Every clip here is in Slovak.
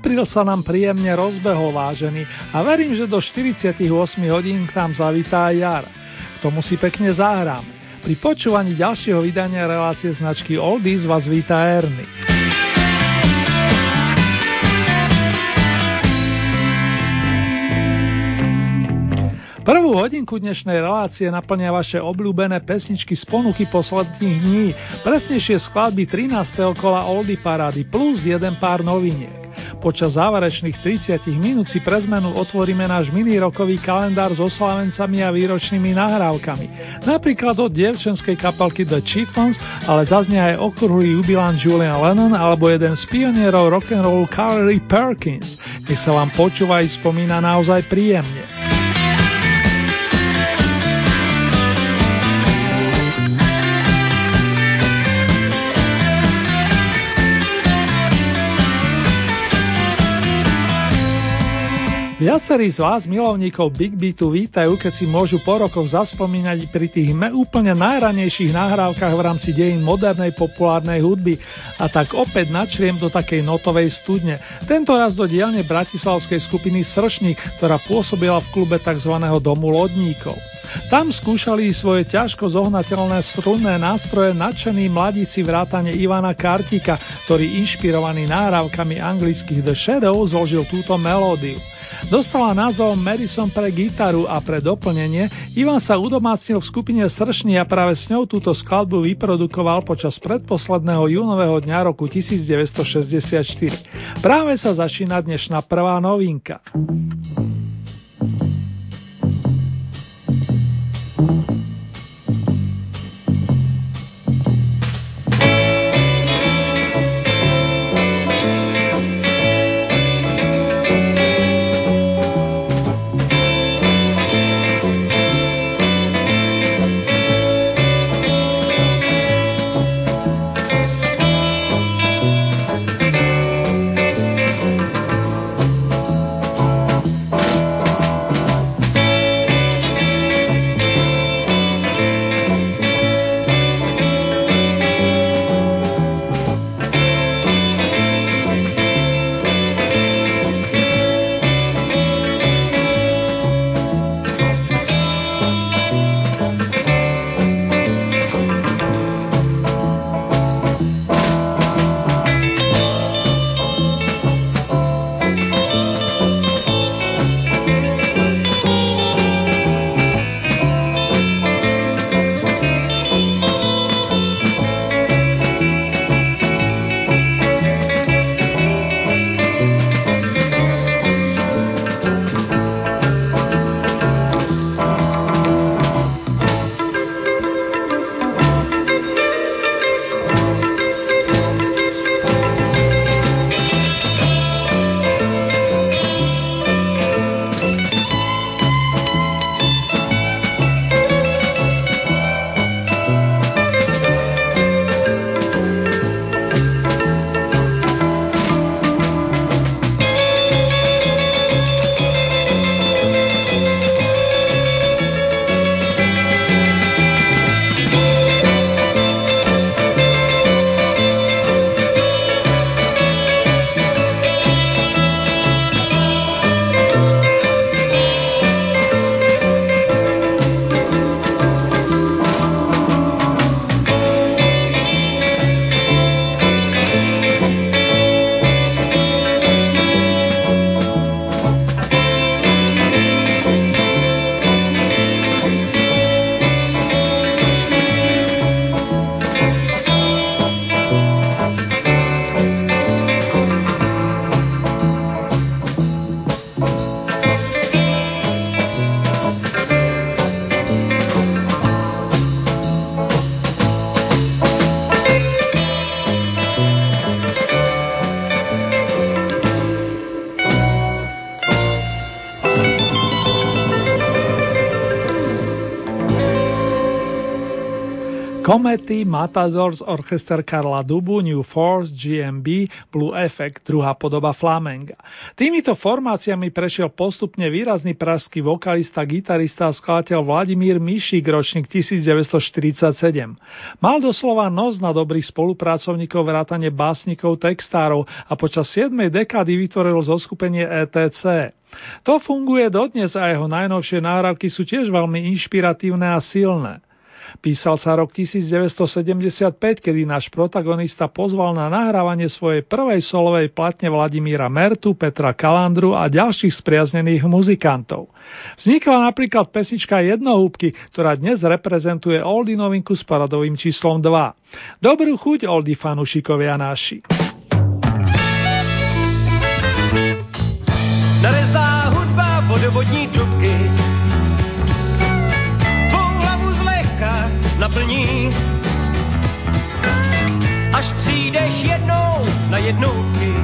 Apríl sa nám príjemne rozbehol, vážený, a verím, že do 48 hodín k nám zavítá aj jar. K tomu si pekne zahráme. Pri počúvaní ďalšieho vydania relácie značky Oldies vás víta Ernie. Prvú hodinku dnešnej relácie naplňa vaše obľúbené pesničky z ponuky posledných dní, presnejšie skladby 13. kola Oldy Parady plus jeden pár noviniek. Počas záverečných 30 minút si pre zmenu otvoríme náš mini-rokový kalendár s oslavencami a výročnými nahrávkami. Napríklad od dievčenskej kapelky The Chiffons, ale zaznie aj okruhlý jubilán Julian Lennon alebo jeden z pionierov rock'n'rollu Carly Perkins. Nech sa vám počúva i spomína naozaj príjemne. Viacerí z vás, milovníkov Big Beatu, vítajú, keď si môžu po rokoch zaspomínať pri tých úplne najranejších nahrávkach v rámci dejín modernej populárnej hudby a tak opäť načriem do takej notovej studne. Tento raz do dielne bratislavskej skupiny Sršník, ktorá pôsobila v klube tzv. domu lodníkov. Tam skúšali svoje ťažko zohnateľné strunné nástroje nadšení mladíci vrátane Ivana Kartika, ktorý inšpirovaný nahrávkami anglických The Shadows zložil túto melódiu. Dostala názov Madison pre gitaru a pre doplnenie Ivan sa udomácnil v skupine Sršni a práve s ňou túto skladbu vyprodukoval počas predposledného júnového dňa roku 1964. Práve sa začína dnešná prvá novinka. Komety, Matadors, orchester Karla Dubu, New Force, GMB, Blue Effect, druhá podoba Flamenga. Týmito formáciami prešiel postupne výrazný pražský vokalista, gitarista a skladateľ Vladimír Mišík, ročník 1947. Mal doslova nos na dobrých spolupracovníkov vrátane básnikov, textárov a počas 7. dekády vytvoril zoskupenie ETC. To funguje dodnes a jeho najnovšie náhrávky sú tiež veľmi inšpiratívne a silné. Písal sa rok 1975, kedy náš protagonista pozval na nahrávanie svojej prvej solovej platne Vladimíra Mertu, Petra Kalandru a ďalších spriaznených muzikantov. Vznikla napríklad pesnička Jednohúbky, ktorá dnes reprezentuje Oldy novinku s paradovým číslom 2. Dobrú chuť, Oldy fanušikovia naši. Narezá hudba vodovodní jednotky,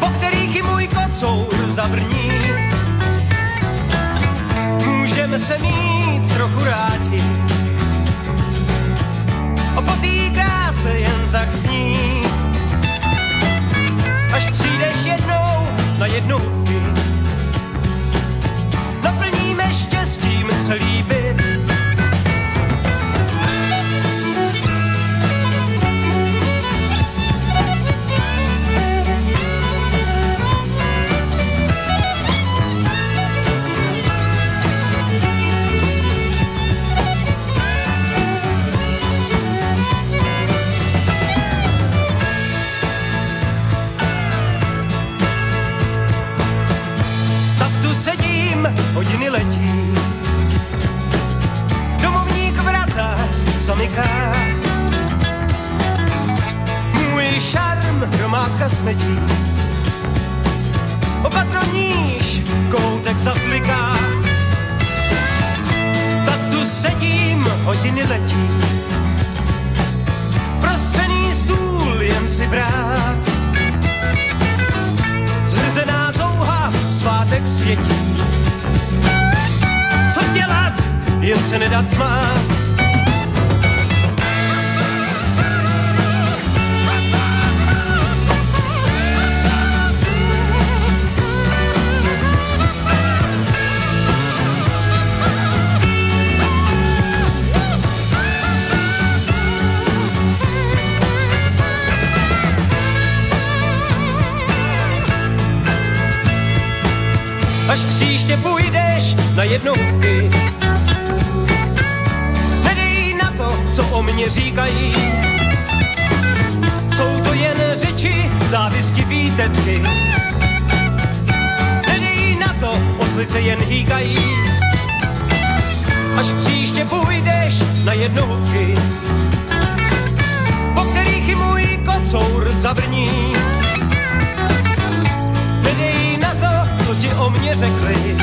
po kterých i můj kocour zavrní. Můžeme se mít trochu rádi, potýká se jen tak s ní. Až přijdeš jednou na jednotky, naplníme štěstím celý byt. hromádka smetí. Opatroníš, koutek zasliká. Tak tu sedím, hodiny letí. Prostřený stůl jen si brát. Zhrzená touha, svátek světí. Co dělat, jen se nedat zmást na jednotky. Nedej na to, co o mě říkají. Jsou to jen řeči, závisti výtetky. Nedej na to, oslice jen hýkají. Až příště půjdeš na jednotky, po kterých i můj kocour zavrní. Ti o mě řekli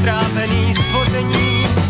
utrápený stvoření.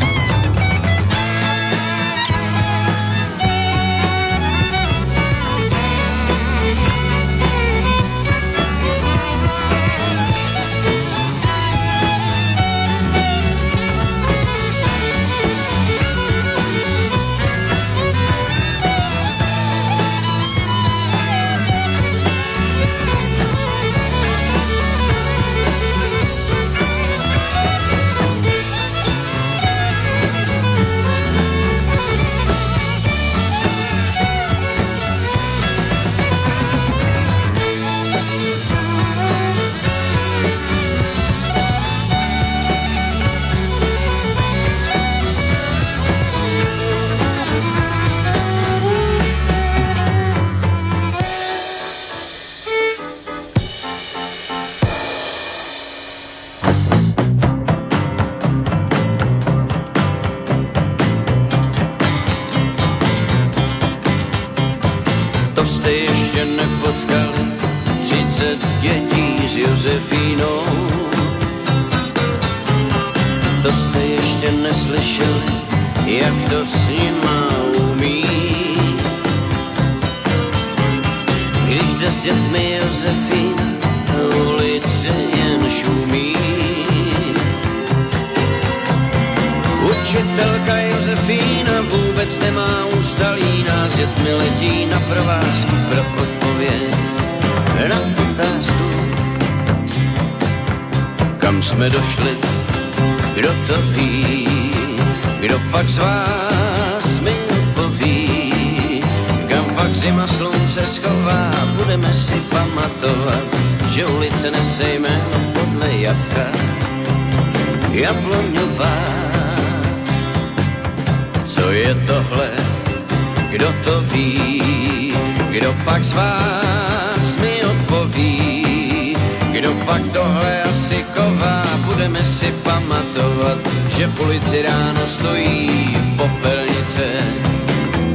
Si pamatovat, že v ulici ráno stojí popelnice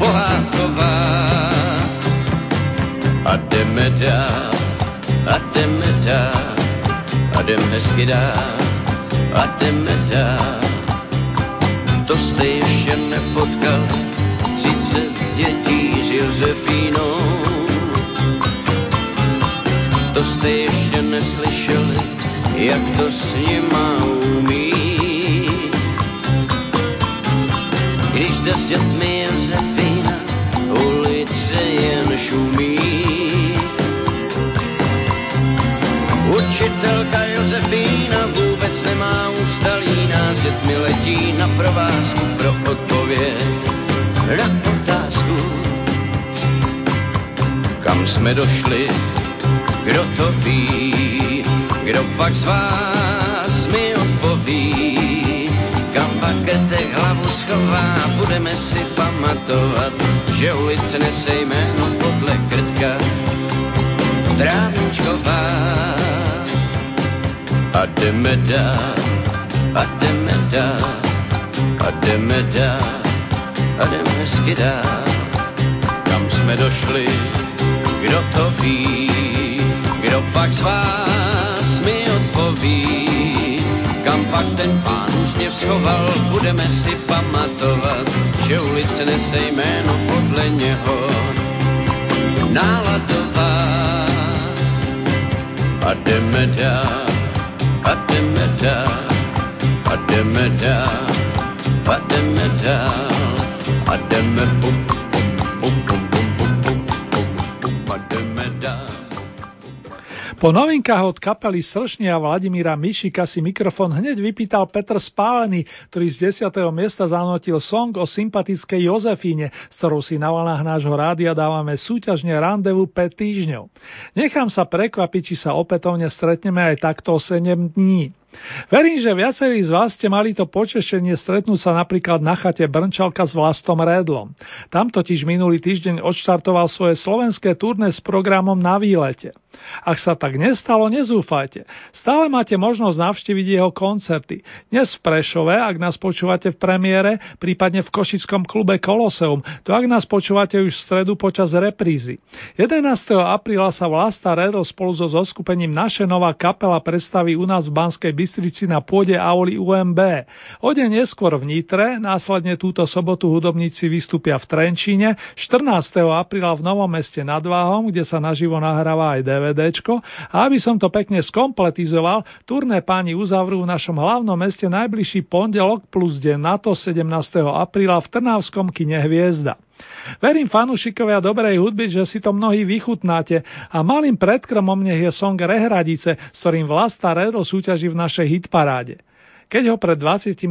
pohádková. A jdeme dál, a jdeme dál, a jdeme hezky dál, a jdeme dál. To jste ještě nepotkali, třicet dětí s Josefínou. To jste ještě neslyšeli, jak to s nima umí. Když jde s dětmi Josefína, ulice jen šumí. Učitelka Josefína vůbec nemá ústalí, nás dětmi letí na provázku pro odpověď na otázku. Kam jsme došli, kdo to ví, kdo pak z budeme si pamatovat, že ulice nese novinkách od kapely Sršne a Vladimíra Mišika si mikrofón hneď vypýtal Petr Spálený, ktorý z 10. miesta zanotil song o sympatickej Jozefíne, s ktorou si na vlnách nášho rádia dávame súťažne randevu 5 týždňov. Nechám sa prekvapiť, či sa opätovne stretneme aj takto o 7 dní. Verím, že viacerí z vás ste mali to počešenie stretnúť sa napríklad na chate Brnčalka s Vlastom Redlom. Tam totiž minulý týždeň odštartoval svoje slovenské turné s programom Na výlete. Ak sa tak nestalo, nezúfajte. Stále máte možnosť navštíviť jeho koncerty. Dnes v Prešove, ak nás počúvate v premiére, prípadne v Košickom klube Koloseum, to ak nás počúvate už v stredu počas reprízy. 11. apríla sa Vlasta Redl spolu so zoskupením Naše nová kapela predstaví u nás v Banskej Bystrici na pôde Auli UMB. O deň neskôr v Nitre, následne túto sobotu hudobníci vystúpia v Trenčíne, 14. apríla v Novom meste nad Váhom, kde sa naživo nahráva aj DVDčko a aby som to pekne skompletizoval, turné páni uzavrú v našom hlavnom meste najbližší pondelok plus deň na to 17. apríla v Trnavskom kine Hviezda. Verím fanúšikovia dobrej hudby, že si to mnohí vychutnáte a malým predkrmom nech je song Rehradice, s ktorým Vlasta Redl súťaží v našej hitparáde. Keď ho pred 23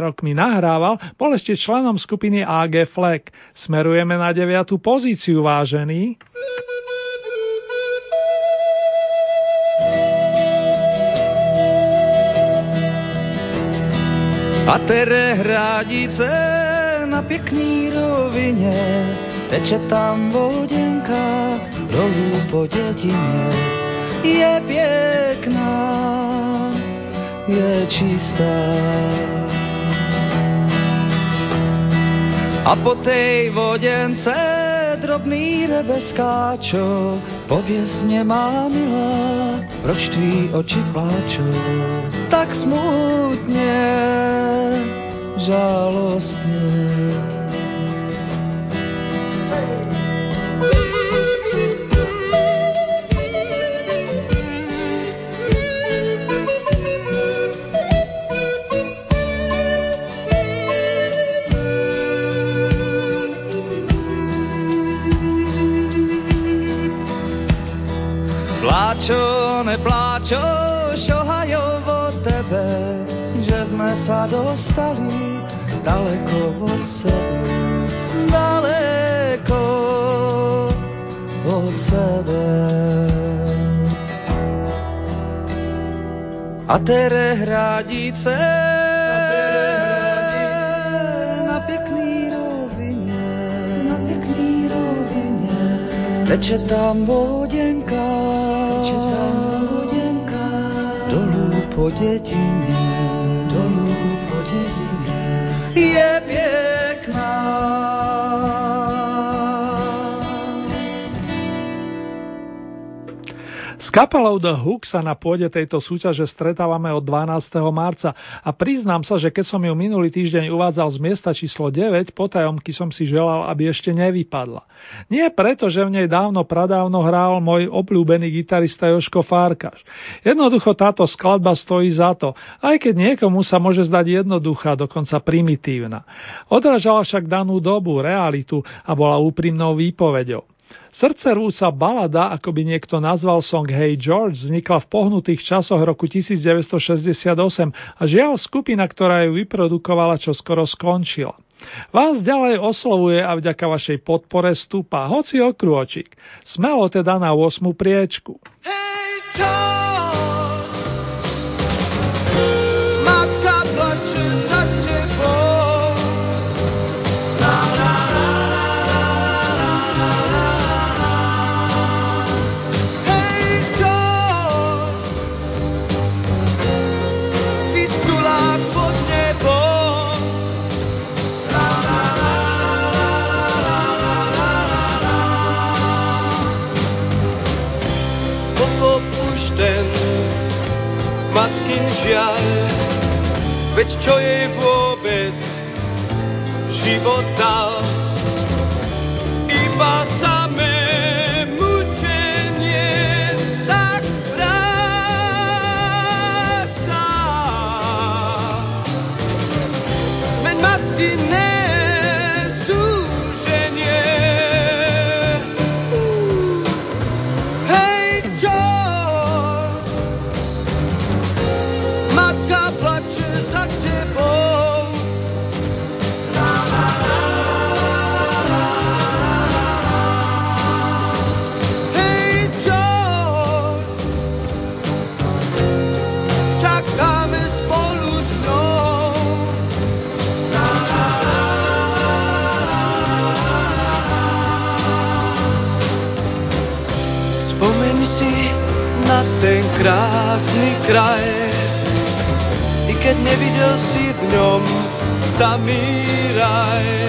rokmi nahrával, bol ešte členom skupiny AG Fleck. Smerujeme na 9. pozíciu, vážený. A tere hradice na pěkný rovině, teče tam voděnka dolů po dětině. Je pěkná, je čistá. A po tej vodence drobný rebeskáčo, pověz mě má milá, proč tvý oči pláčou tak smutně, žalostne. Pláčo, nepláčo, sme sa dostali daleko od sebe, daleko od sebe. A tere hradice. Na pekný rovine, na pekný rovine, teče tam vodenka, teče tam vodenka, dolu po dedine, je piękna. Kapelou The Hook sa na pôde tejto súťaže stretávame od 12. marca a priznám sa, že keď som ju minulý týždeň uvádzal z miesta číslo 9, potajomky som si želal, aby ešte nevypadla. Nie preto, že v nej dávno pradávno hral môj obľúbený gitarista Joško Fárkaš. Jednoducho táto skladba stojí za to, aj keď niekomu sa môže zdať jednoduchá, dokonca primitívna. Odražala však danú dobu, realitu a bola úprimnou výpovedou. Srdcervúca balada, ako by niekto nazval song Hey George, vznikla v pohnutých časoch roku 1968 a žiaľ skupina, ktorá ju vyprodukovala, čo skoro skončila. Vás ďalej oslovuje a vďaka vašej podpore stúpa hoci okrôčik. Smelo teda na 8. priečku. Hey, George, kraj, i keď nevidel si v ňom samý raj.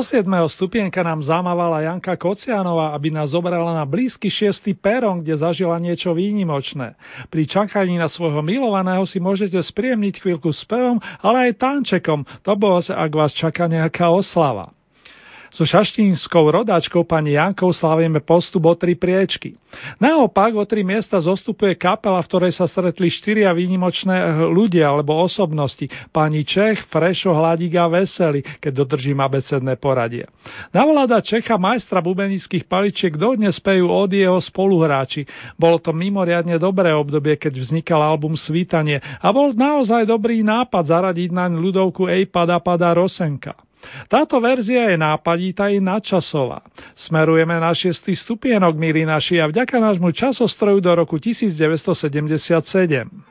Zo 7. stupienka nám zamávala Janka Kocianová, aby nás zobrala na blízky 6. peron, kde zažila niečo výnimočné. Pri čakaní na svojho milovaného si môžete spriemniť chvíľku s pevom, ale aj tančekom, to bolo ak vás čaká nejaká oslava. So šaštínskou rodáčkou pani Jankou slavíme postup o tri priečky. Naopak o tri miesta zostupuje kapela, v ktorej sa stretli štyria výnimočné ľudia alebo osobnosti. Pani Čech, Frešo, Hladík a Veseli, keď dodržím abecedné poradie. Navláda Čecha majstra bubenických paličiek dodnes spejú od jeho spoluhráči. Bolo to mimoriadne dobré obdobie, keď vznikal album Svítanie a bol naozaj dobrý nápad zaradiť naň ľudovku Ej pada pada Rosenka. Táto verzia je nápaditá i nadčasová. Smerujeme na 6. stupienok, milí naši, a vďaka nášmu časostroju do roku 1977.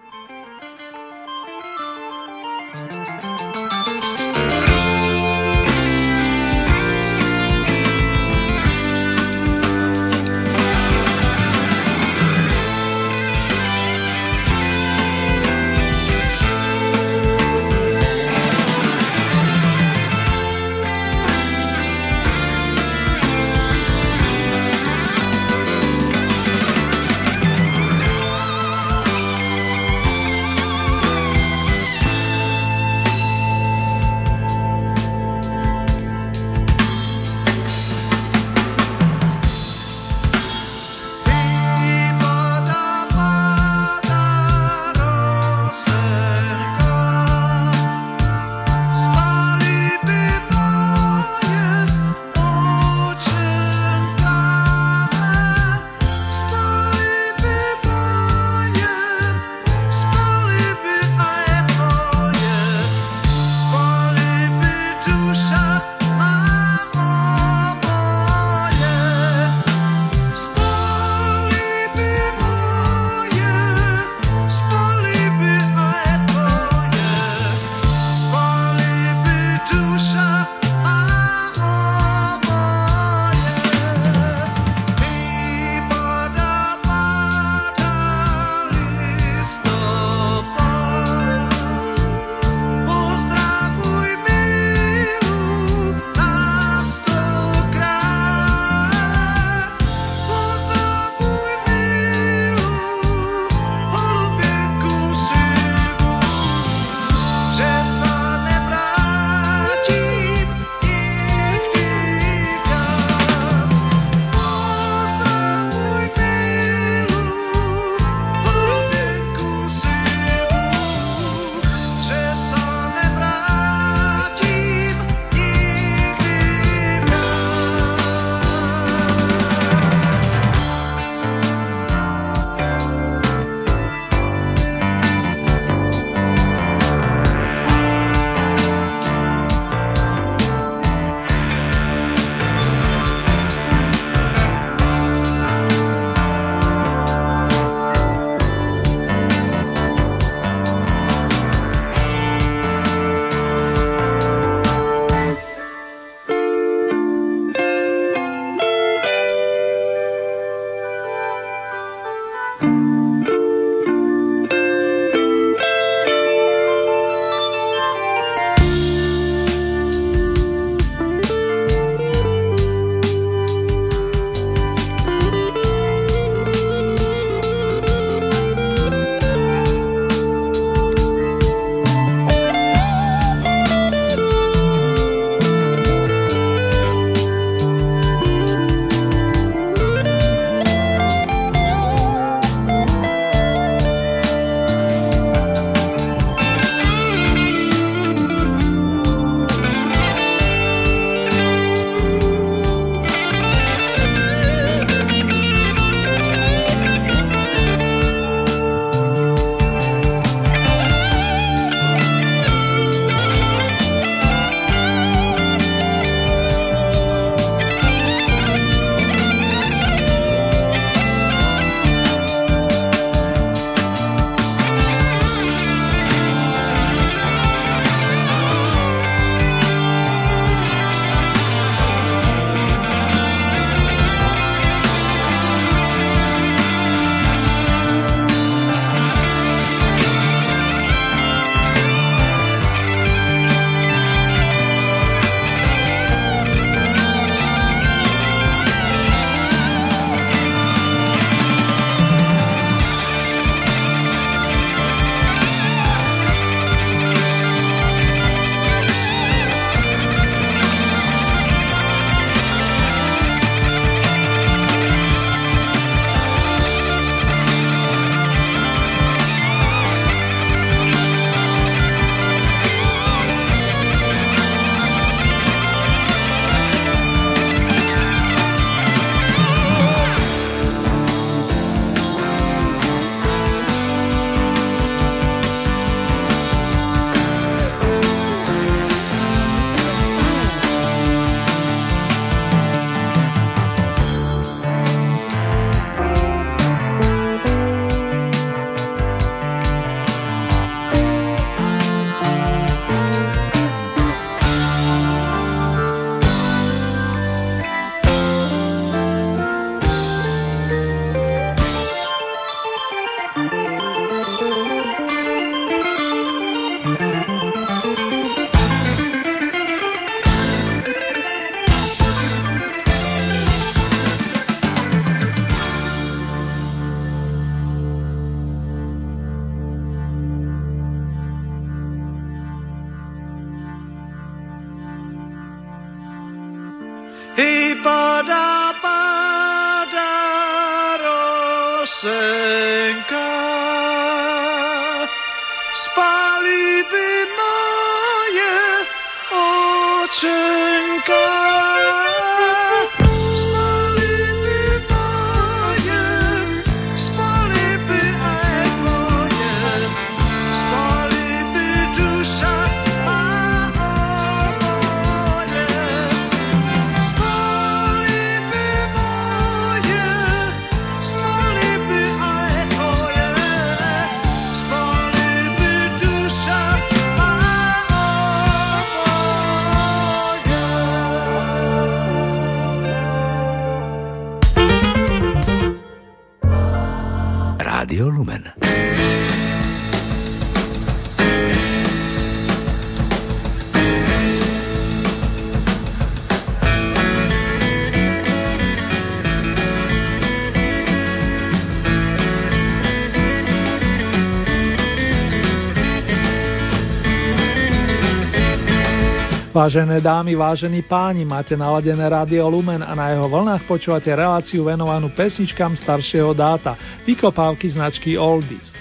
Vážené dámy, vážení páni, máte naladené rádio Lumen a na jeho vlnách počúvate reláciu venovanú pesničkám staršieho dáta, vykopávky značky Oldies.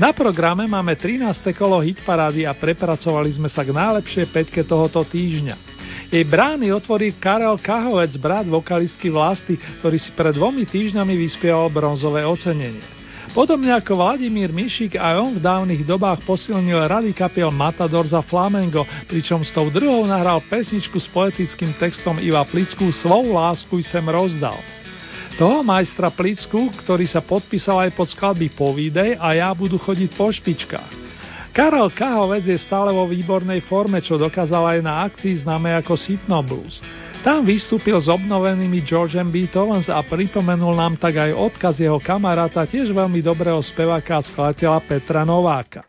Na programe máme 13. kolo hitparády a prepracovali sme sa k najlepšej peťke tohoto týždňa. Jej brány otvorí Karel Kahovec, brat vokalistky Vlasty, ktorý si pred dvomi týždňami vyspieval bronzové ocenenie. Podobne ako Vladimír Mišik, aj on v dávnych dobách posilnil rady kapiel Matador za Flamengo, pričom s tou druhou nahral pesničku s poetickým textom Iva Plicku Svou lásku sem rozdal. Toho majstra Plicku, ktorý sa podpísal aj pod skladby Povídej a ja budu chodiť po špičkách. Karel Kahovec je stále vo výbornej forme, čo dokázal aj na akcii známe ako Sitno Blues. Tam vystúpil s obnovenými Georgeom Beatles a pripomenul nám tak aj odkaz jeho kamaráta, tiež veľmi dobrého speváka a skladateľa Petra Nováka.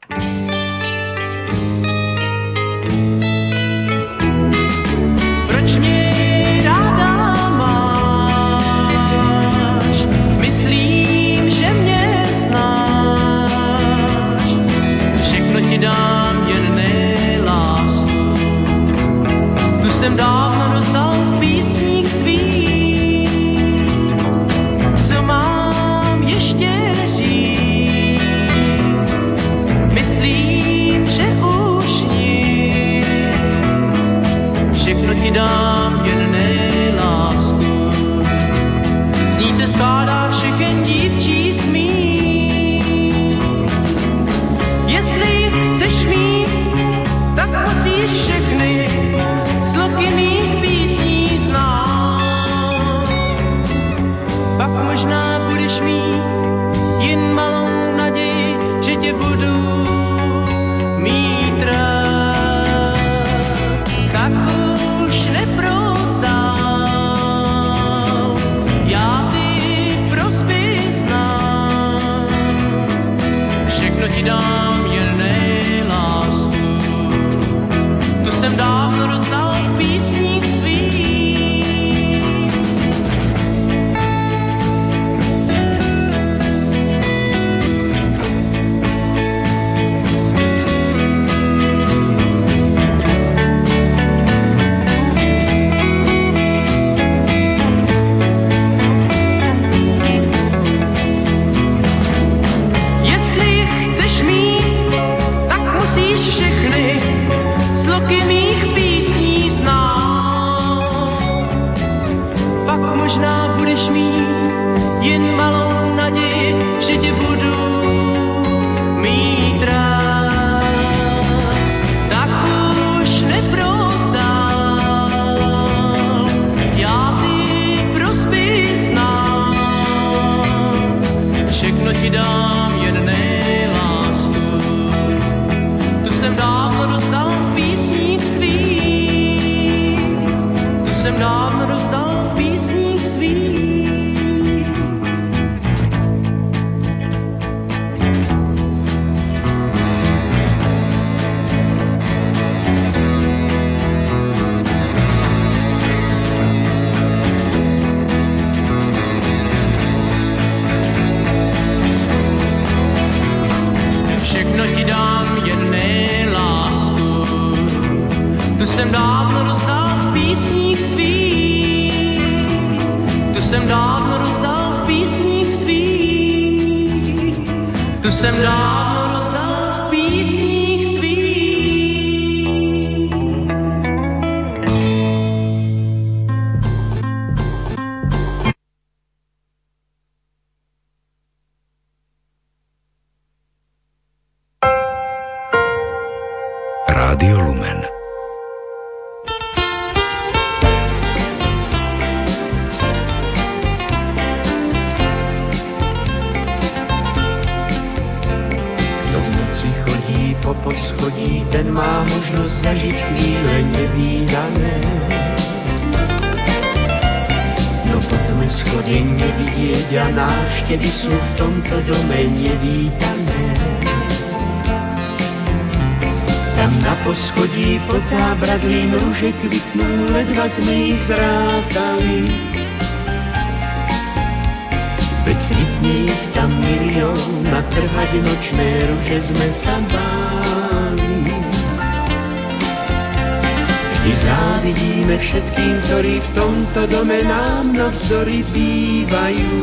Nám navzdory bývajú.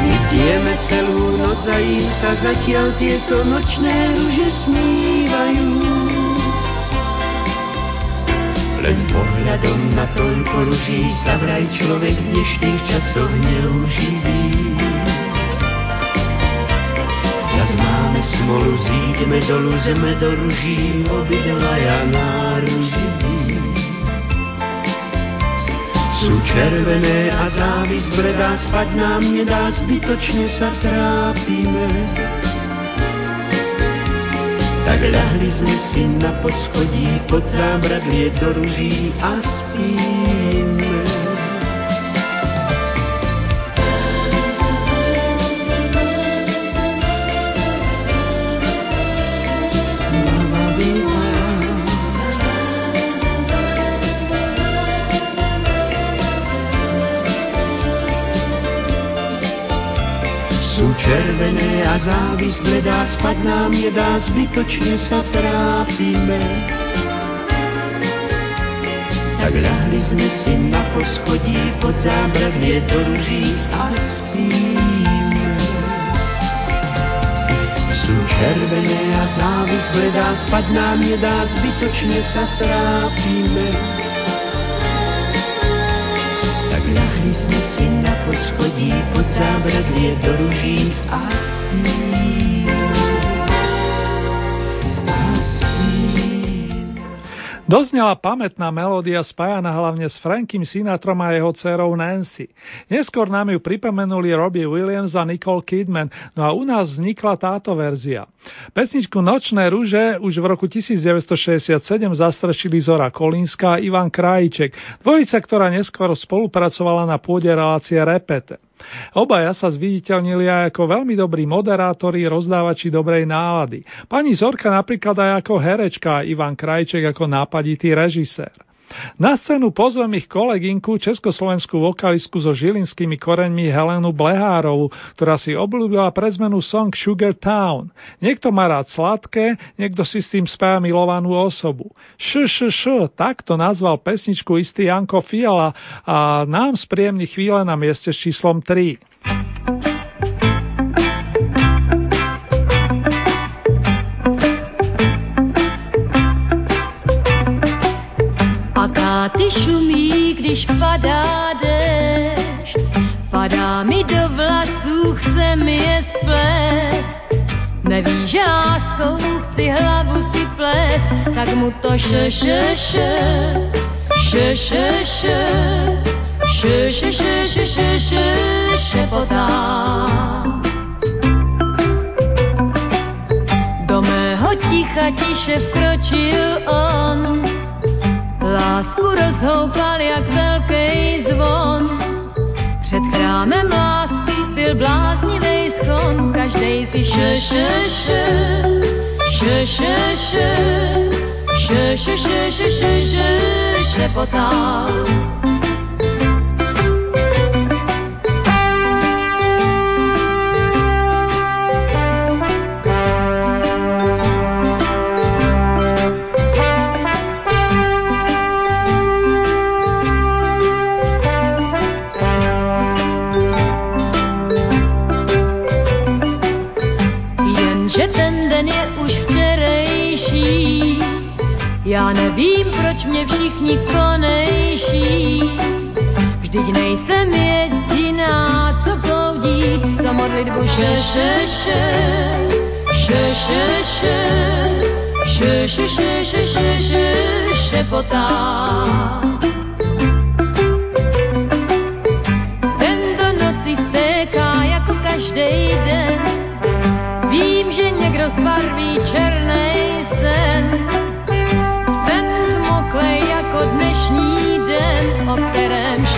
My bdieme celú noc a im sa zatiaľ tieto nočné ruže snívajú. Len pohľadom na toľko ruží sa vraj človek v dnešných časoch neuživí. Zas máme smolu, zídeme dolu, sme do ruží, obidvaja náruživí. Sú červené a závis bledá, spať nám nedá, zbytočne sa trápime. Tak ľahli sme si na poschodí pod zábradlie do ruží a spíme. Červené a závis bledá, spať nám nedá, zbytočne sa trápime. Tak ľahli sme si na poschodí pod zábradlie do ruží a spíme. Sú červené a závis bledá, spať nám nedá, zbytočne sa trápime. Ľahli sme si na poschodí pod zábradlie do ruží a. Doznela pamätná melódia spájana hlavne s Frankim Sinatrom a jeho dcerou Nancy. Neskôr nám ju pripomenuli Robbie Williams a Nicole Kidman, no a u nás vznikla táto verzia. Pesničku Nočné rúže už v roku 1967 zastrešili Zora Kolínska a Ivan Krajíček, dvojica, ktorá neskôr spolupracovala na pôde relácie Repete. Obaja sa zviditeľnili aj ako veľmi dobrí moderátori, rozdávači dobrej nálady. Pani Zorka napríklad aj ako herečka Ivan Krajček ako nápaditý režisér. Na scénu pozvem ich kolegynku, československú vokalistku so žilinskými koreňmi Helenu Blehárovú, ktorá si obľúbila pre zmenu song Sugar Town. Niekto má rád sladké, niekto si s tým spája milovanú osobu. Š, takto nazval pesničku istý Janko Fiala a nám spríjemní chvíle na mieste s číslom 3. Káty šumí, když padá déšť. Padá mi do vlasů, chce mi je splést. Neví, že láskou chci hlavu si plést, tak mu to še, še, še, še, še, še, še, še, še, še, še, še, šepotá. Do mého ticha tiše vkročil on, Lásku rozhoupal jak velký zvon. Před chrámem lásky byl bláznivý schon, každej si še, še, še, še, še, še, še, še, še, še, še, še, šepotal. Já nevím, proč mě všichni konejší. Vždyť nejsem jediná, co bloudí za modlitbu še, še, še, še, še, še, še, še, še, še, še, še, šepotá.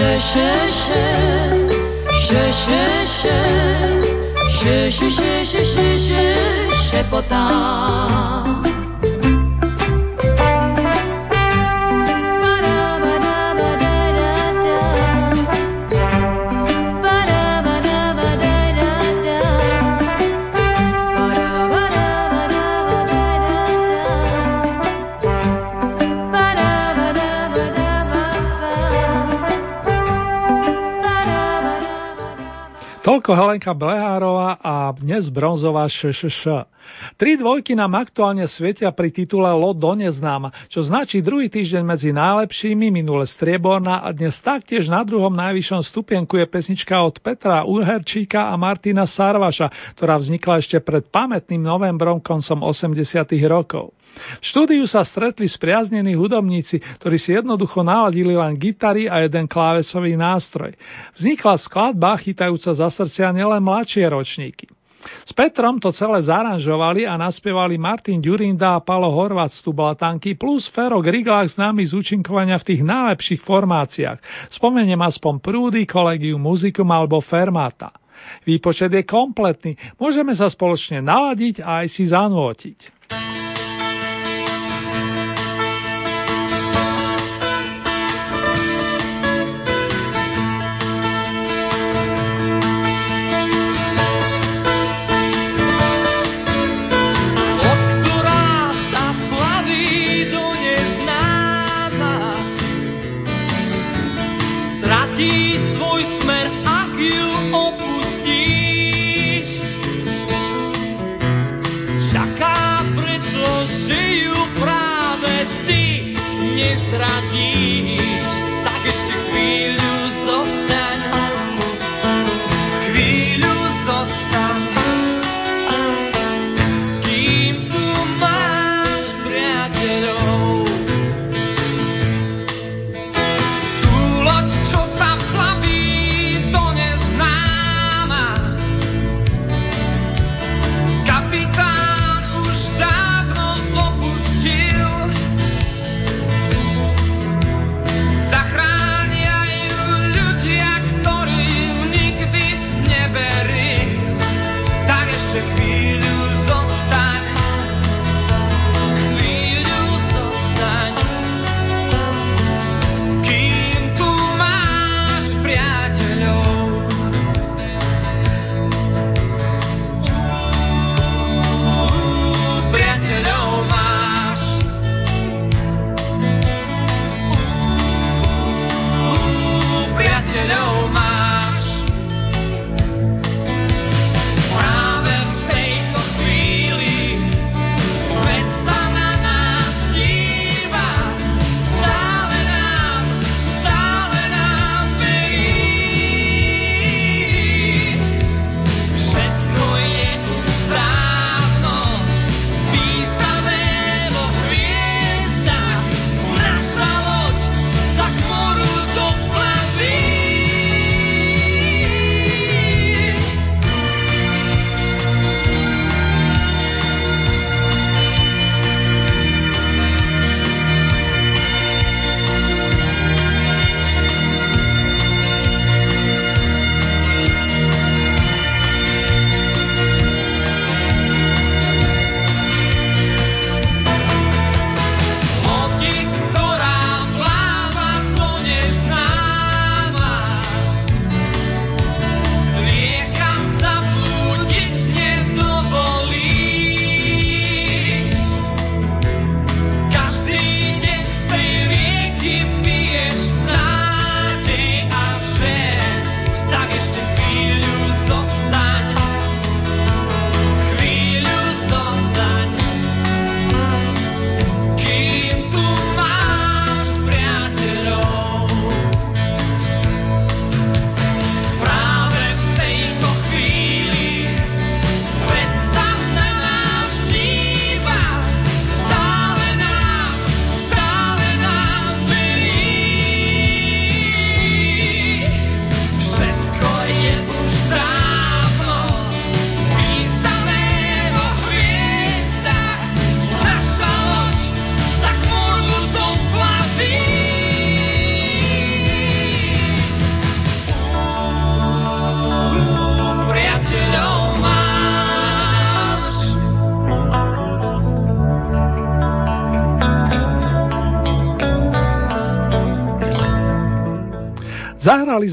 Kterém še, še, še, še, še, še, še, še, še, še, še, še, šepotá. Toľko Helenka Blehárová a dnes bronzová ŠŠŠ. Tri dvojky nám aktuálne svietia pri titule Lo do neznáma, čo značí druhý týždeň medzi najlepšími, minule strieborná a dnes taktiež na druhom najvyššom stupienku je pesnička od Petra Uherčíka a Martina Sarvaša, ktorá vznikla ešte pred pamätným novembrom koncom 80 rokov. V štúdiu sa stretli spriaznení hudobníci, ktorí si jednoducho naladili len gitary a jeden klávesový nástroj. Vznikla skladba chytajúca za srdcia nielen mladšie ročníky. S Petrom to celé zaranžovali a naspievali Martin Ďurinda a Palo Horvac z Tublatanky plus Fero Griglák známy z účinkovania v tých najlepších formáciách. Spomeniem aspoň Prúdy, Kolegium Muzikum alebo Fermata. Výpočet je kompletný, môžeme sa spoločne naladiť a aj si zanútiť.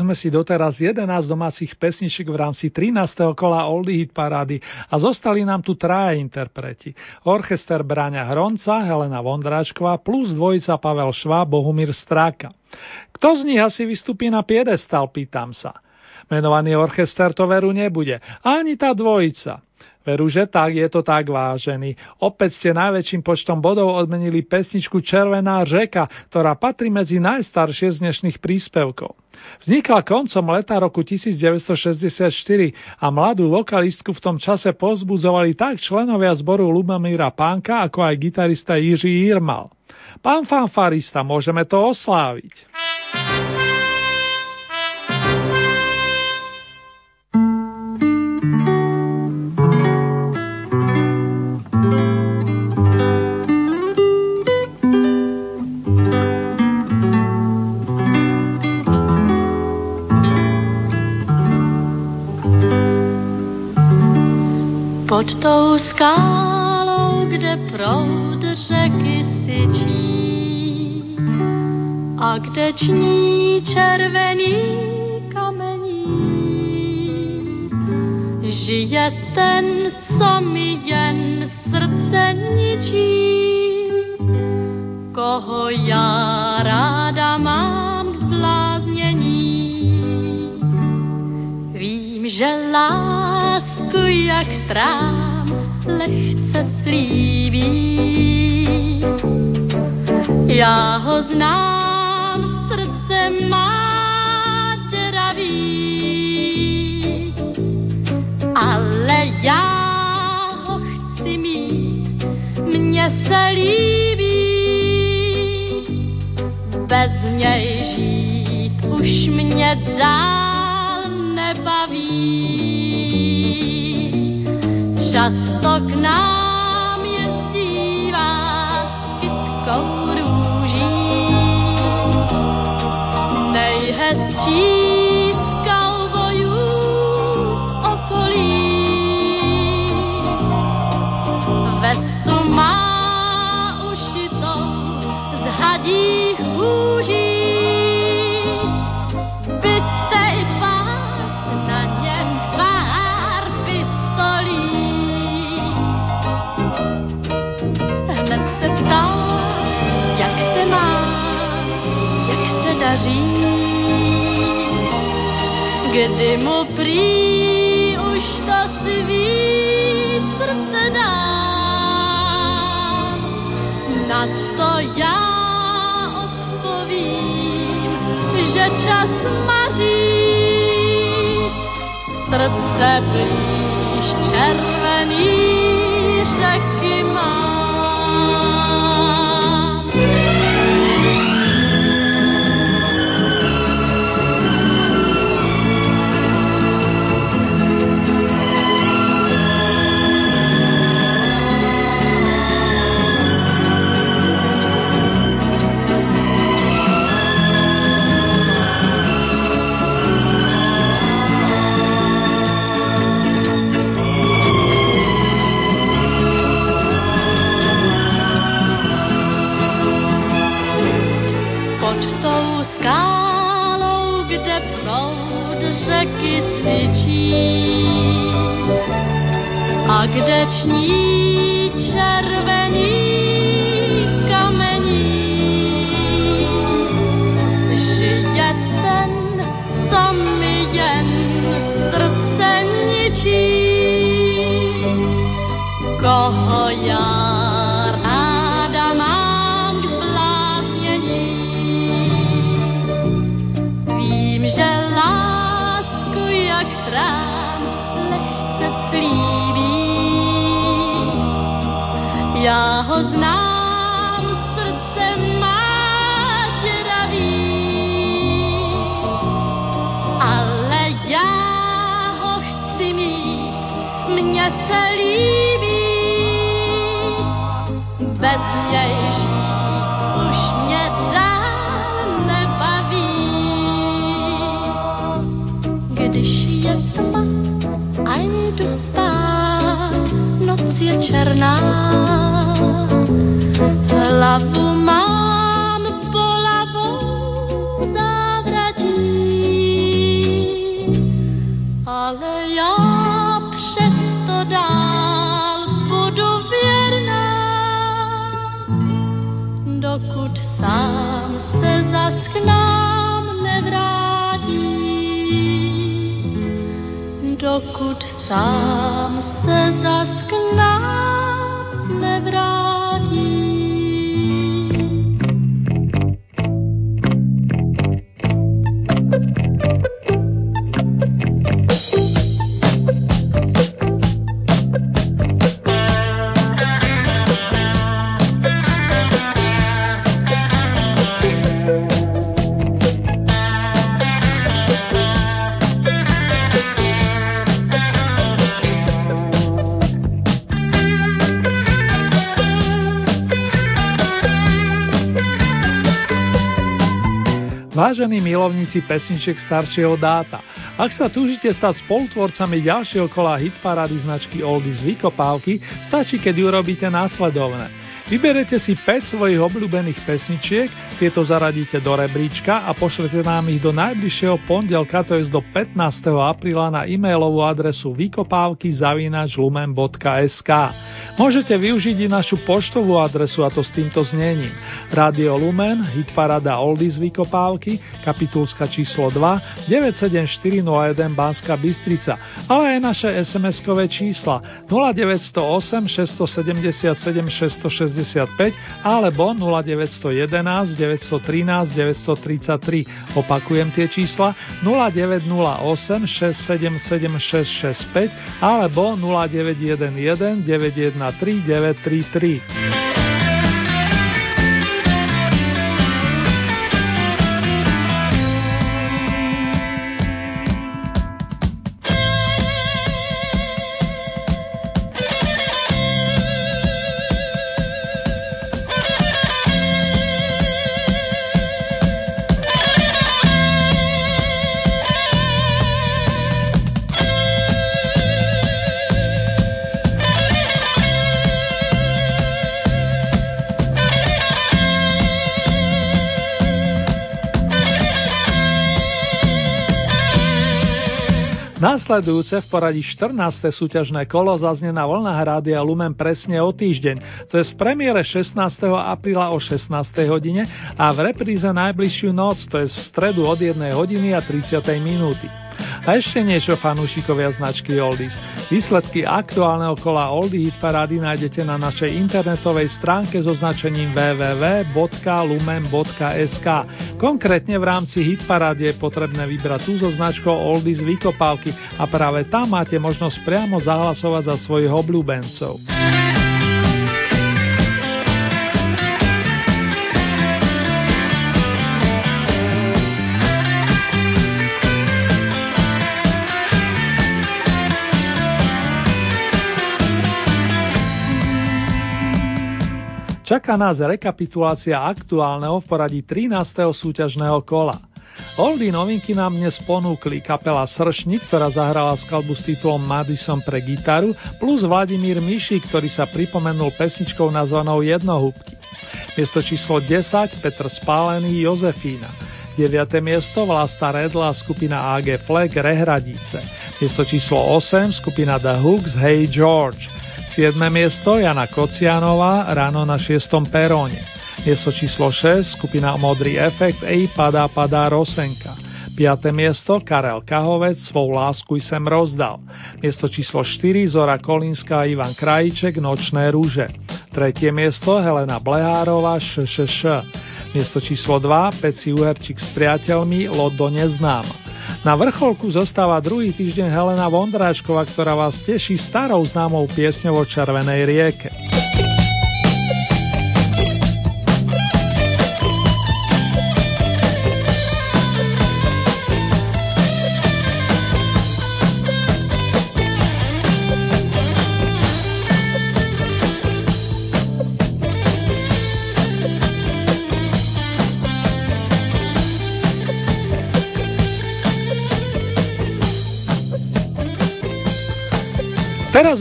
Sme si doteraz 11 domácich pesničiek v rámci 13. kola Oldie Hit parády a zostali nám tu traja interpreti. Orchester Bráňa Hronca, Helena Vondráčková plus dvojica Pavel Švá, Bohumír Stráka. Kto z nich asi vystupí na piedestal, pýtam sa. Menovaný orchester to veru nebude, ani tá dvojica. Veru, že tak, je to tak vážený. Opäť ste najväčším počtom bodov odmenili pesničku Červená řeka, ktorá patrí medzi najstaršie z dnešných príspevkov. Vznikla koncom leta roku 1964 a mladú vokalistku v tom čase pozbudzovali tak členovia zboru Lubomíra Pánka, ako aj gitarista Jiří Jirmal. Pán fanfarista, môžeme to osláviť. Pod tou skálou, kde proud řeky syčí. A kde ční červený kamení, žije ten, co mi jen srdce ničí, koho já ráda mám k zbláznění. Vím, že lásku jak trám Kdy mu prý už to svý srdce dám. Na to já odpovím, že čas maří. Srdce blíž Vážení milovníci pesničiek staršieho dáta, ak sa túžite stať spolutvorcami ďalšieho kola hitparády značky Oldies Vykopávky, stačí, keď urobíte následovné. Vyberete si 5 svojich obľúbených pesničiek, tieto zaradíte do rebríčka a pošlete nám ich do najbližšieho pondelka, to je do 15. apríla na e-mailovú adresu vykopávky lumen.sk. Môžete využiť i našu poštovú adresu a to s týmto znením. Radio Lumen, hitparada Oldies Vykopávky, kapitulska číslo 2, 97401 Banska Bystrica, ale aj naše SMS-kové čísla 0908 677 665 alebo 0911 913 933. Opakujem tie čísla 0908 677 665 alebo 0911 913 3933. Nasledujúce v poradí 14. súťažné kolo zaznie na vlnách Rádia Lumen presne o týždeň, to je v premiére 16. apríla o 16. hodine a v repríze najbližšiu noc, to je v stredu od 1 hodiny a 30. minúty. A ešte niečo fanúšikovia značky Oldies. Výsledky aktuálneho kola Oldie Hit Parády nájdete na našej internetovej stránke so značením www.lumen.sk. Konkrétne v rámci Hit Parády je potrebné vybrať tú so značkou Oldies Vykopávky a práve tam máte možnosť priamo zahlasovať za svojich obľúbencov. Čaká nás rekapitulácia aktuálneho v poradí 13. súťažného kola. Oldy novinky nám dnes ponúkli kapela Sršník, ktorá zahrala skladbu s titulom Madison pre gitaru, plus Vladimír Miši, ktorý sa pripomenul pesničkou nazvanou Jednohúbky. Miesto číslo 10 Petr Spálený Jozefína. 9. miesto Vlasta Redla skupina AG Flag Rehradice. Miesto číslo 8 skupina The Hooks Hey George. 7. miesto Jana Kocianová ráno na 6. peróne. Miesto číslo 6 skupina Modrý efekt Ej padá padá Rosenka. 5. miesto Karel Kahovec svou lásku sem rozdal. Miesto číslo 4 Zora Kolinská a Ivan Krajíček Nočné rúže. 3. miesto Helena Blehárová ŠŠŠ. Miesto číslo 2 Peci Uherčík s priateľmi Lodo neznáma. Na vrcholku zostáva druhý týždeň Helena Vondráčková, ktorá vás teší starou známou piesňou o Červenej rieke.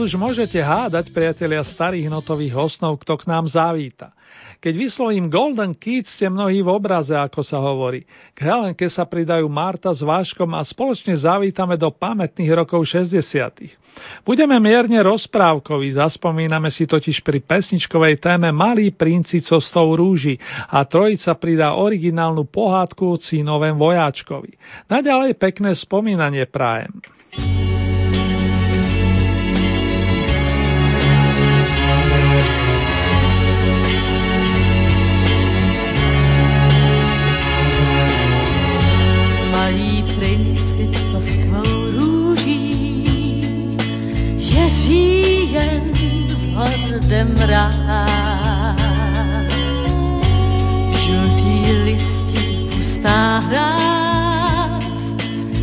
Už môžete hádať, priatelia starých notových osnov, kto k nám zavíta. Keď vyslovím Golden Kids, ste mnohí v obraze, ako sa hovorí. K Helenke sa pridajú Marta s Váškom a spoločne zavítame do pamätných rokov 60. Budeme mierne rozprávkoví, zaspomíname si totiž pri pesničkovej téme Malý princi costou rúži a trojica pridá originálnu pohádku o cínovém vojáčkovi. Naďalej pekné spomínanie prajem. Je říjen s hordem. Žlutý listí pustá hráz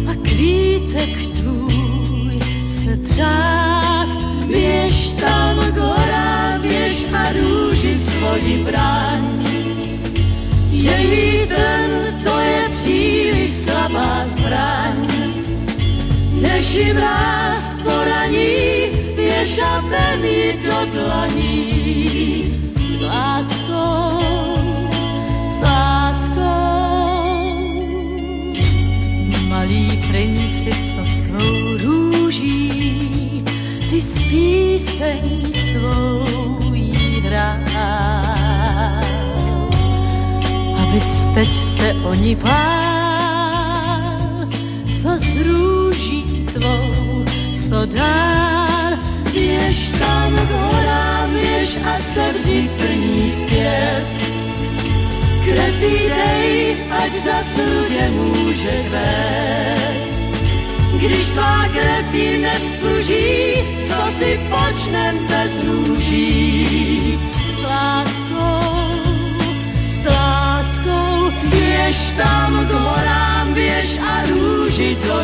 a kvítek tvůj se třás. Běž tam k horám, běž a růži svoji bráň. Její ten, to je příliš slabá zbraň. Než jim ráz poraní, ji do dlaní. Láskou, láskou. Malý princi, co s tvou růží, ty s píseň svou jí hrál abys teď se o ní bál, co s růží tvou, co dál. Kretý dej, ať za sludě může vést. Když tvá kretý nevzpluží, co si počnem bez růží. S láskou s láskou. Běž tam k horám, běž a růži to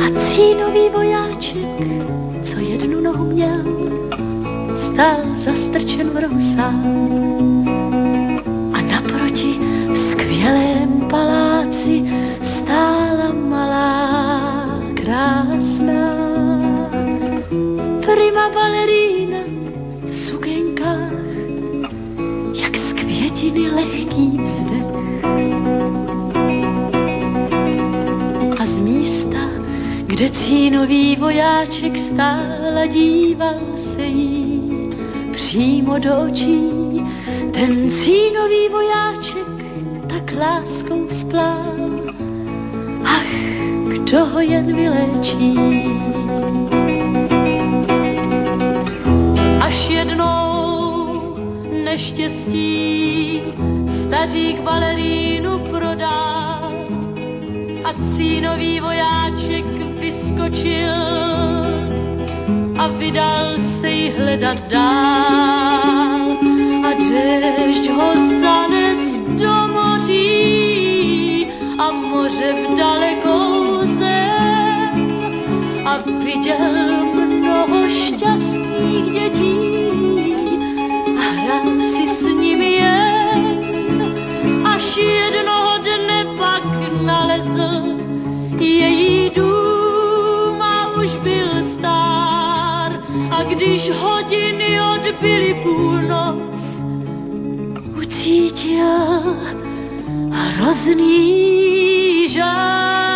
a cínový vojáček, co jednu nohu měl, stál zastrčen v. A díval se jí přímo do očí, ten cínový vojáček tak láskou vzplál. Ach, kdo ho jen vylečí? Až jednou neštěstí stařík balerínu prodá a cínový vojáček vyskočil vydal jí hledat dál. A déšť ho zanes do moří a moře v dalekou zem. A viděl když hodiny odbyly půlnoc, ucítil hrozný žár.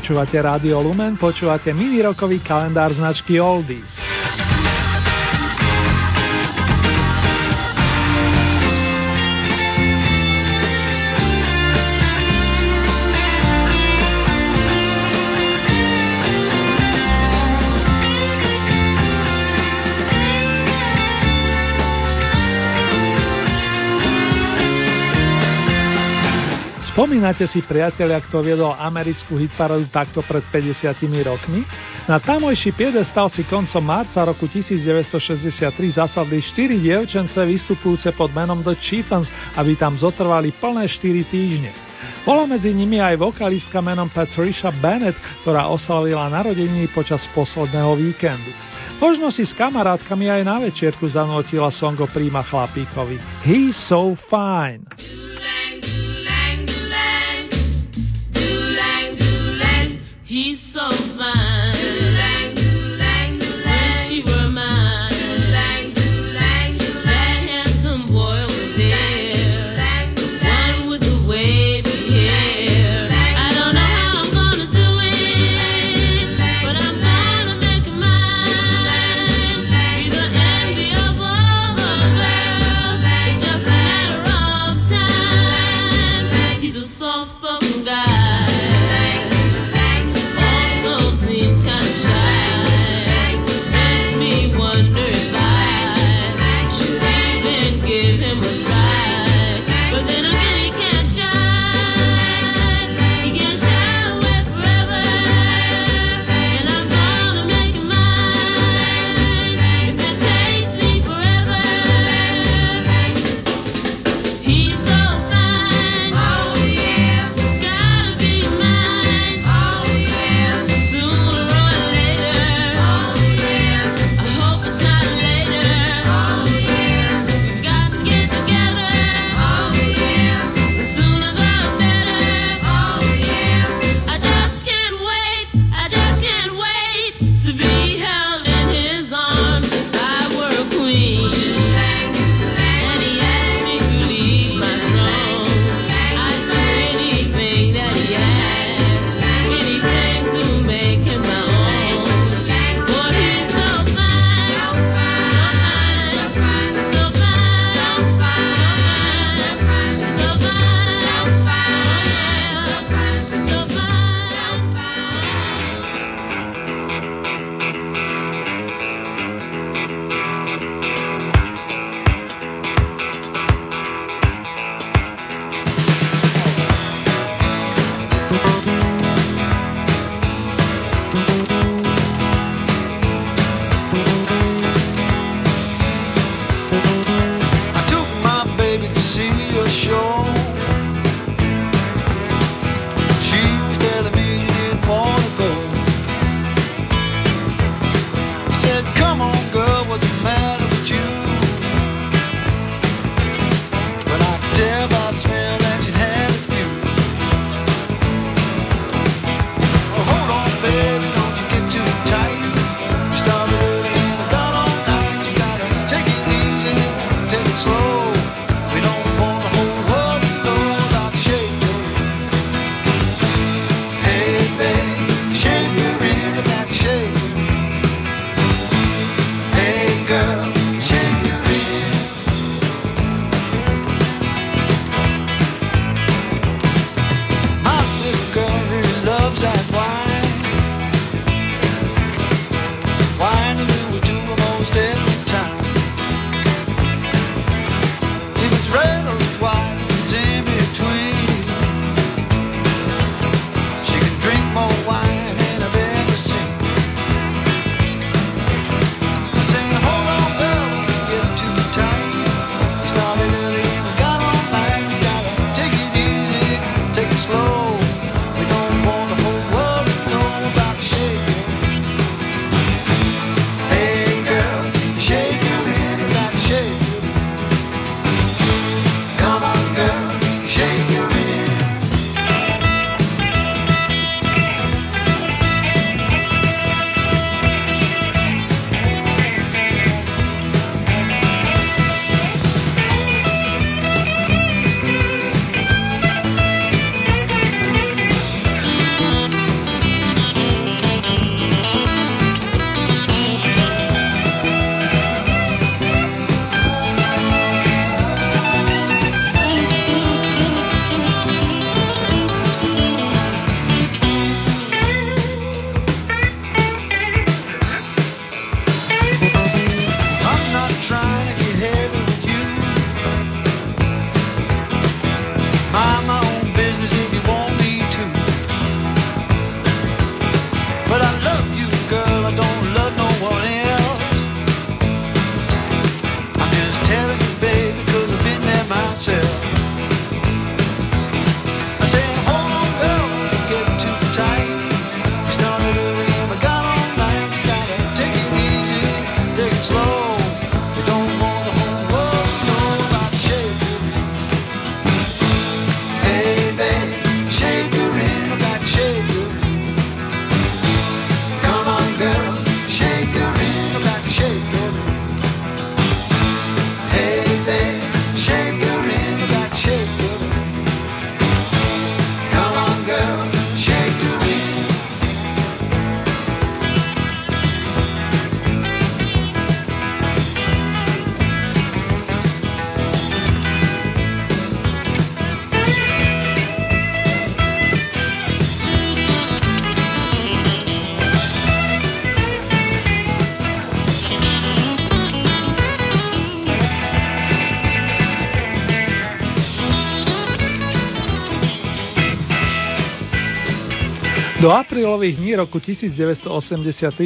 Počúvate Rádio Lumen, počúvate mini rokový kalendár značky Oldies. Spomínate si priatelia, kto viedol americkú hitparadu takto pred 50 rokmi? Na tamojší piedestal si koncom marca roku 1963 zasadli 4 dievčence vystupujúce pod menom The Chiefens, aby tam zotrvali plné 4 týždne. Bola medzi nimi aj vokalistka menom Patricia Bennett, ktorá oslavila narodeniny počas posledného víkendu. Možno si s kamarátkami aj na večierku zanotila song o príma chlapíkovi. He's so fine. Do aprílových dní roku 1983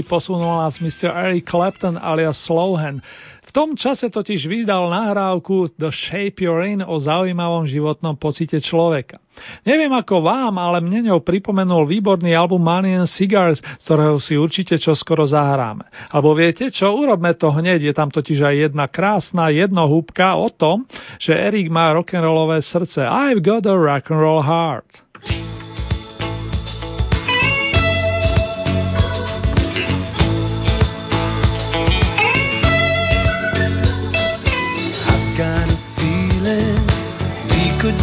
posunul nás Mr. Eric Clapton alias Slowhan. V tom čase totiž vydal nahrávku The Shape You're In o zaujímavom životnom pocite človeka. Neviem ako vám, ale mne ňou pripomenul výborný album Money and Cigars, z ktorého si určite čoskoro zahráme. Alebo viete čo, urobme to hneď, je tam totiž aj jedna krásna jednohúbka o tom, že Erik má rock'n'rollové srdce. I've got a rock'n'roll heart.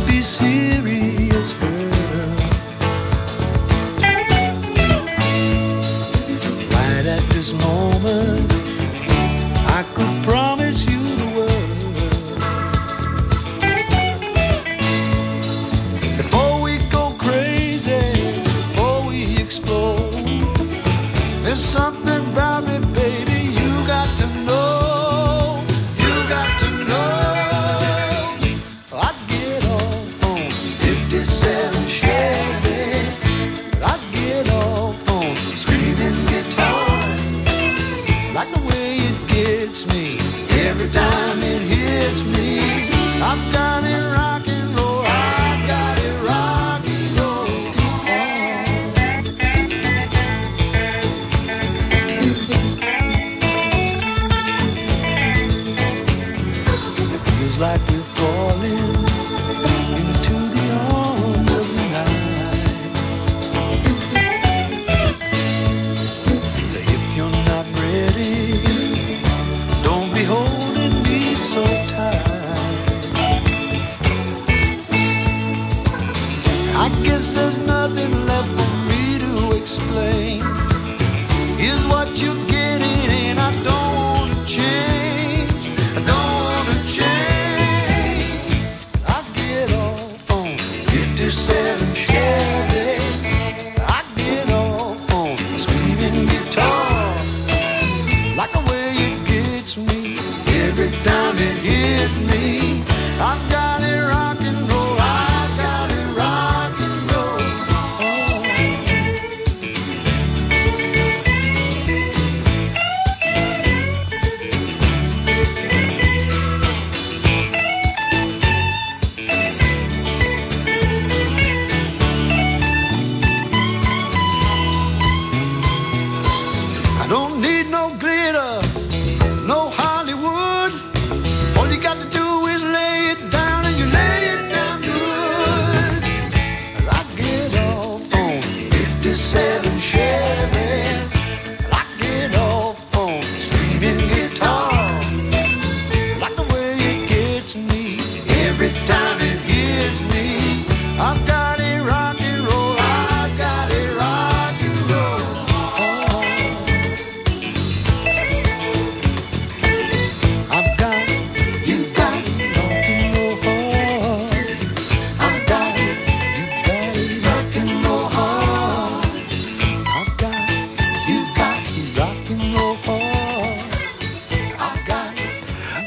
Be serious,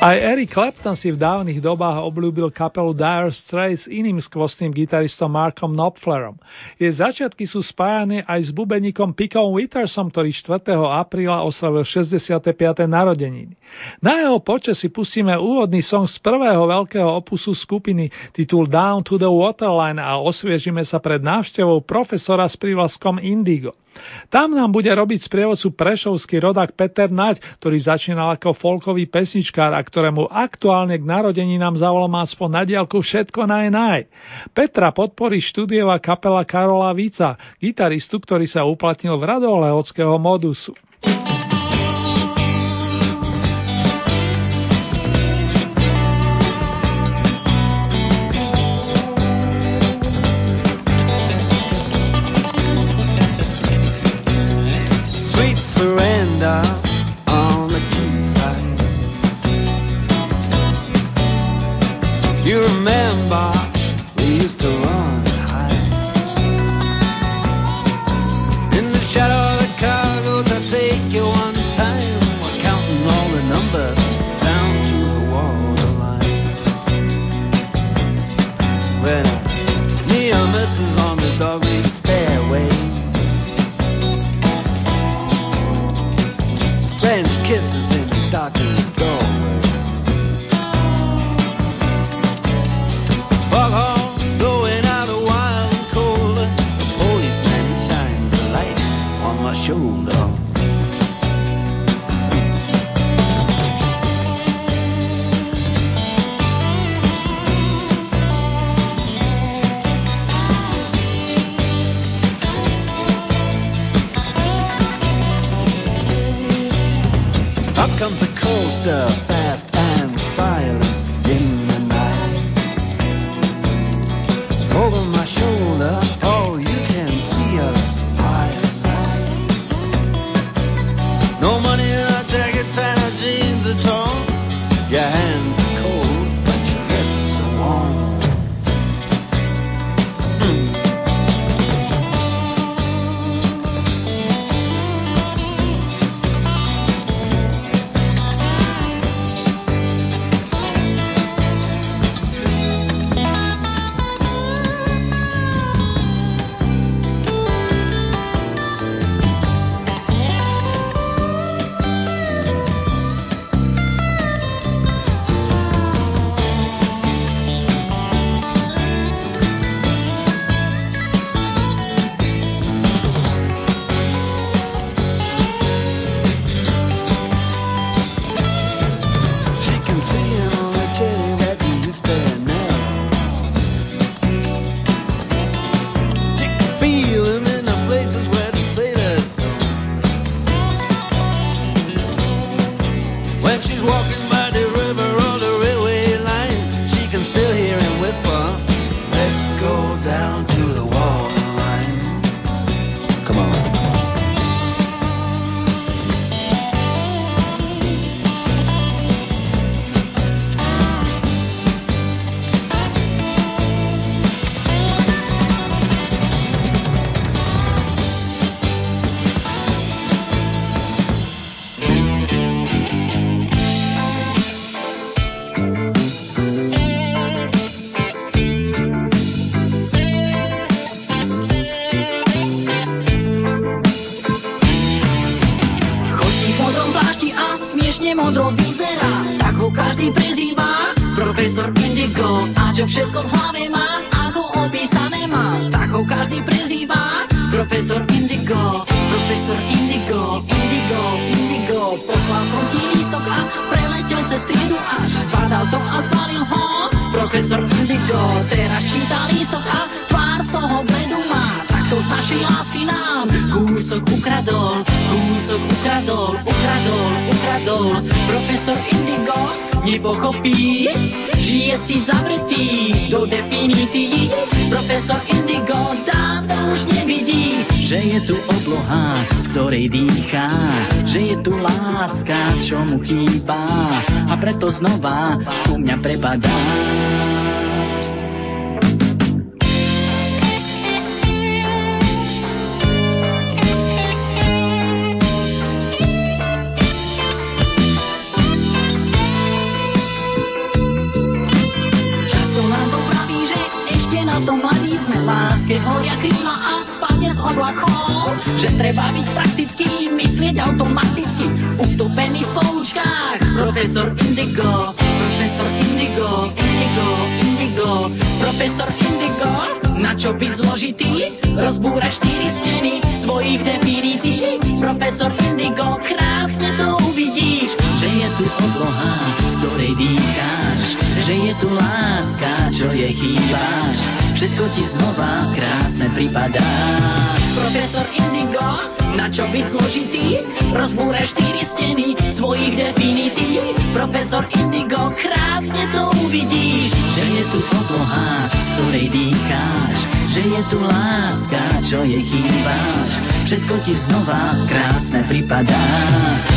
Aj Eric Clapton si v dávnych dobách obľúbil kapelu Dire Straits iným skvostným gitaristom Markom Knopflerom. Jej začiatky sú spájane aj s bubeníkom Pickom Wittersom, ktorý 4. apríla oslavil 65. narodeniny. Na jeho počet si pustíme úvodný song z prvého veľkého opusu skupiny titul Down to the Waterline a osviežime sa pred návštevou profesora s prívlaskom Indigo. Tam nám bude robiť sprievodcu prešovský rodák Peter Naď, ktorý začínal ako folkový pesničkár a ktorému aktuálne k narodeninám zavolám aspoň na diálku všetko naj naj. Petra podporí štúdiová kapela Karola Víca, gitaristu, ktorý sa uplatnil v radolehockého modusu. Sweet obloha, z ktorej dýcháš, že je tu láska, čo jej chýbáš. Všetko ti znova krásne pripadá. Profesor Indigo, na čo byť zložitý? Rozbúraj štyri steny svojich definícií. Profesor Indigo, krásne to uvidíš, že je tu obloha, z ktorej dýcháš, že je tu láska, čo jej chýbáš. Všetko ti znova krásne pripadá.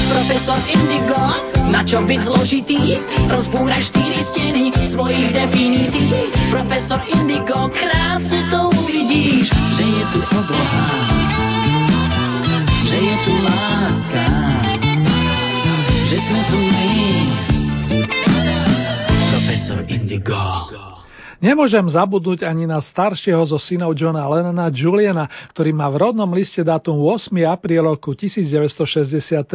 Profesor Indigo, na čo byť zložitý? Rozbúraj štyri steny svojich definícií. Profesor Indigo, krásne to uvidíš, že je tu obloha, že je tu láska, že sme tu my. Profesor Indigo. Nemôžem zabudnúť ani na staršieho zo synov Johna Lennona Juliana, ktorý má v rodnom liste dátum 8. apríl roku 1963.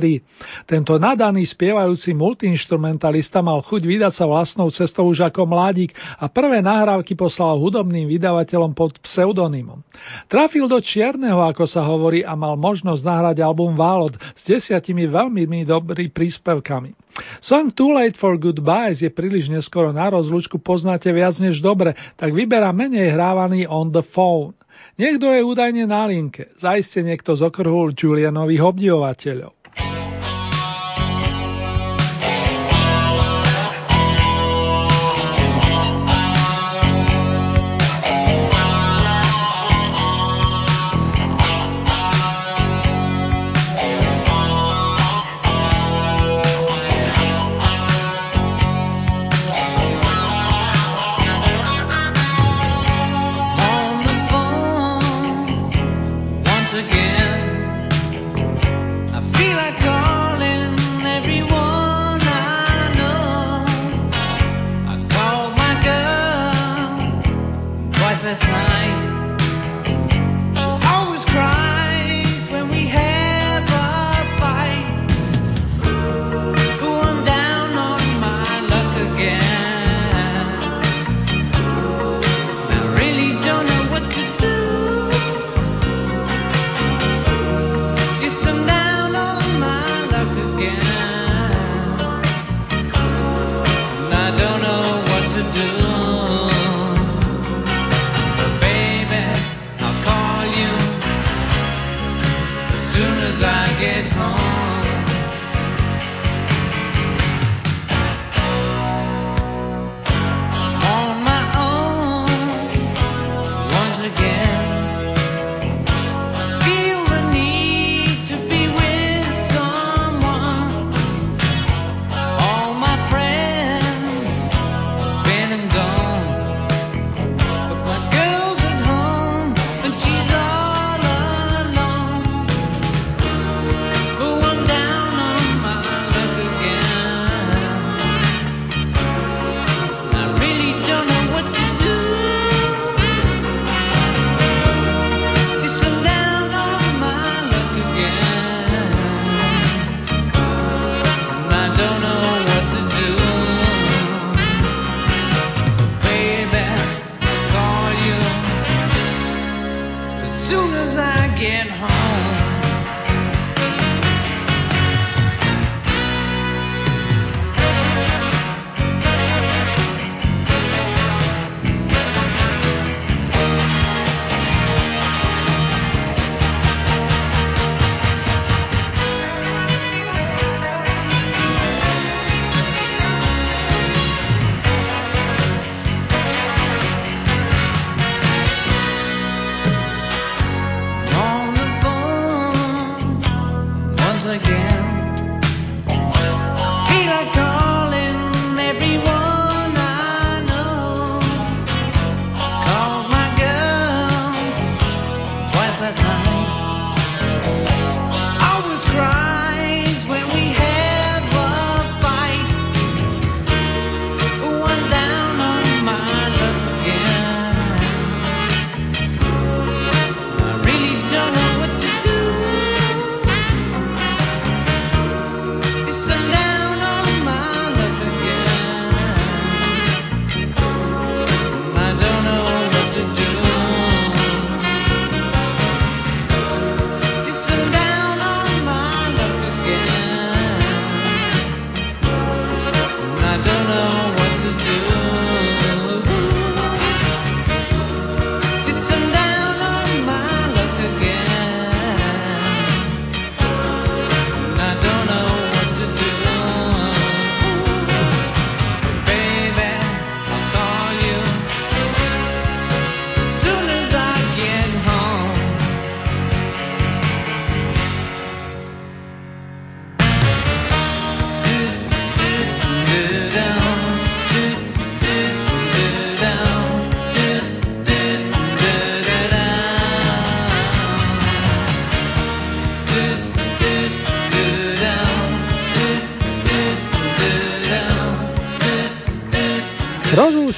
Tento nadaný spievajúci multiinstrumentalista mal chuť vydať sa vlastnou cestou už ako mladík a prvé nahrávky poslal hudobným vydavateľom pod pseudonymom. Trafil do čierneho, ako sa hovorí, a mal možnosť nahrať album Válod s desiatimi veľmi dobrými príspevkami. Song Too Late for Goodbyes je príliš neskoro na rozlúčku, poznáte viac než dobre, tak vyberá menej hrávaný On the Phone. Niekto je údajne na linke, zaiste niekto z okruhu Julianových obdivovateľov.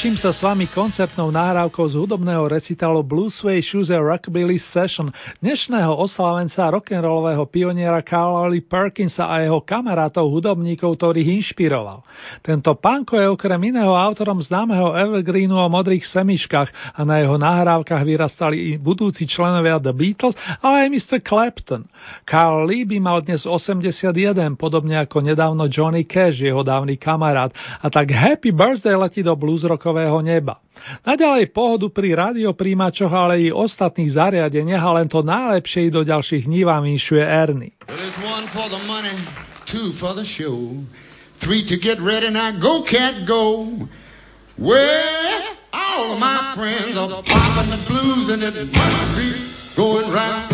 Rozlúčim sa s vami koncertnou nahrávkou z hudobného recitálu Blue Sway Shoes a Rockabilly Session dnešného oslavenca rock'n'rollového pioniera Carla Lee Perkinsa a jeho kamarátov hudobníkov, ktorých inšpiroval. Tento panko je okrem iného autorom známeho Evergreenu o modrých semiškách a na jeho nahrávkach vyrastali i budúci členovia The Beatles, ale aj Mr. Clapton. Carl Lee by mal dnes 81, podobne ako nedávno Johnny Cash, jeho dávny kamarát. A tak happy birthday letí do bluesrockového neba. Naďalej pohodu pri radiopríjimačoch, ale i ostatných zariadeniach a len to najlepšie i do ďalších dní vám inšuje be going right.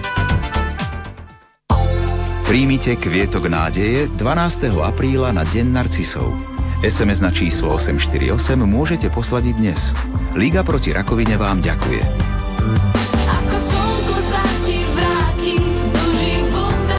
Príjmite kvietok nádeje 12. apríla na Deň narcisov. SMS na číslo 848 môžete poslať i dnes. Liga proti rakovine vám ďakuje.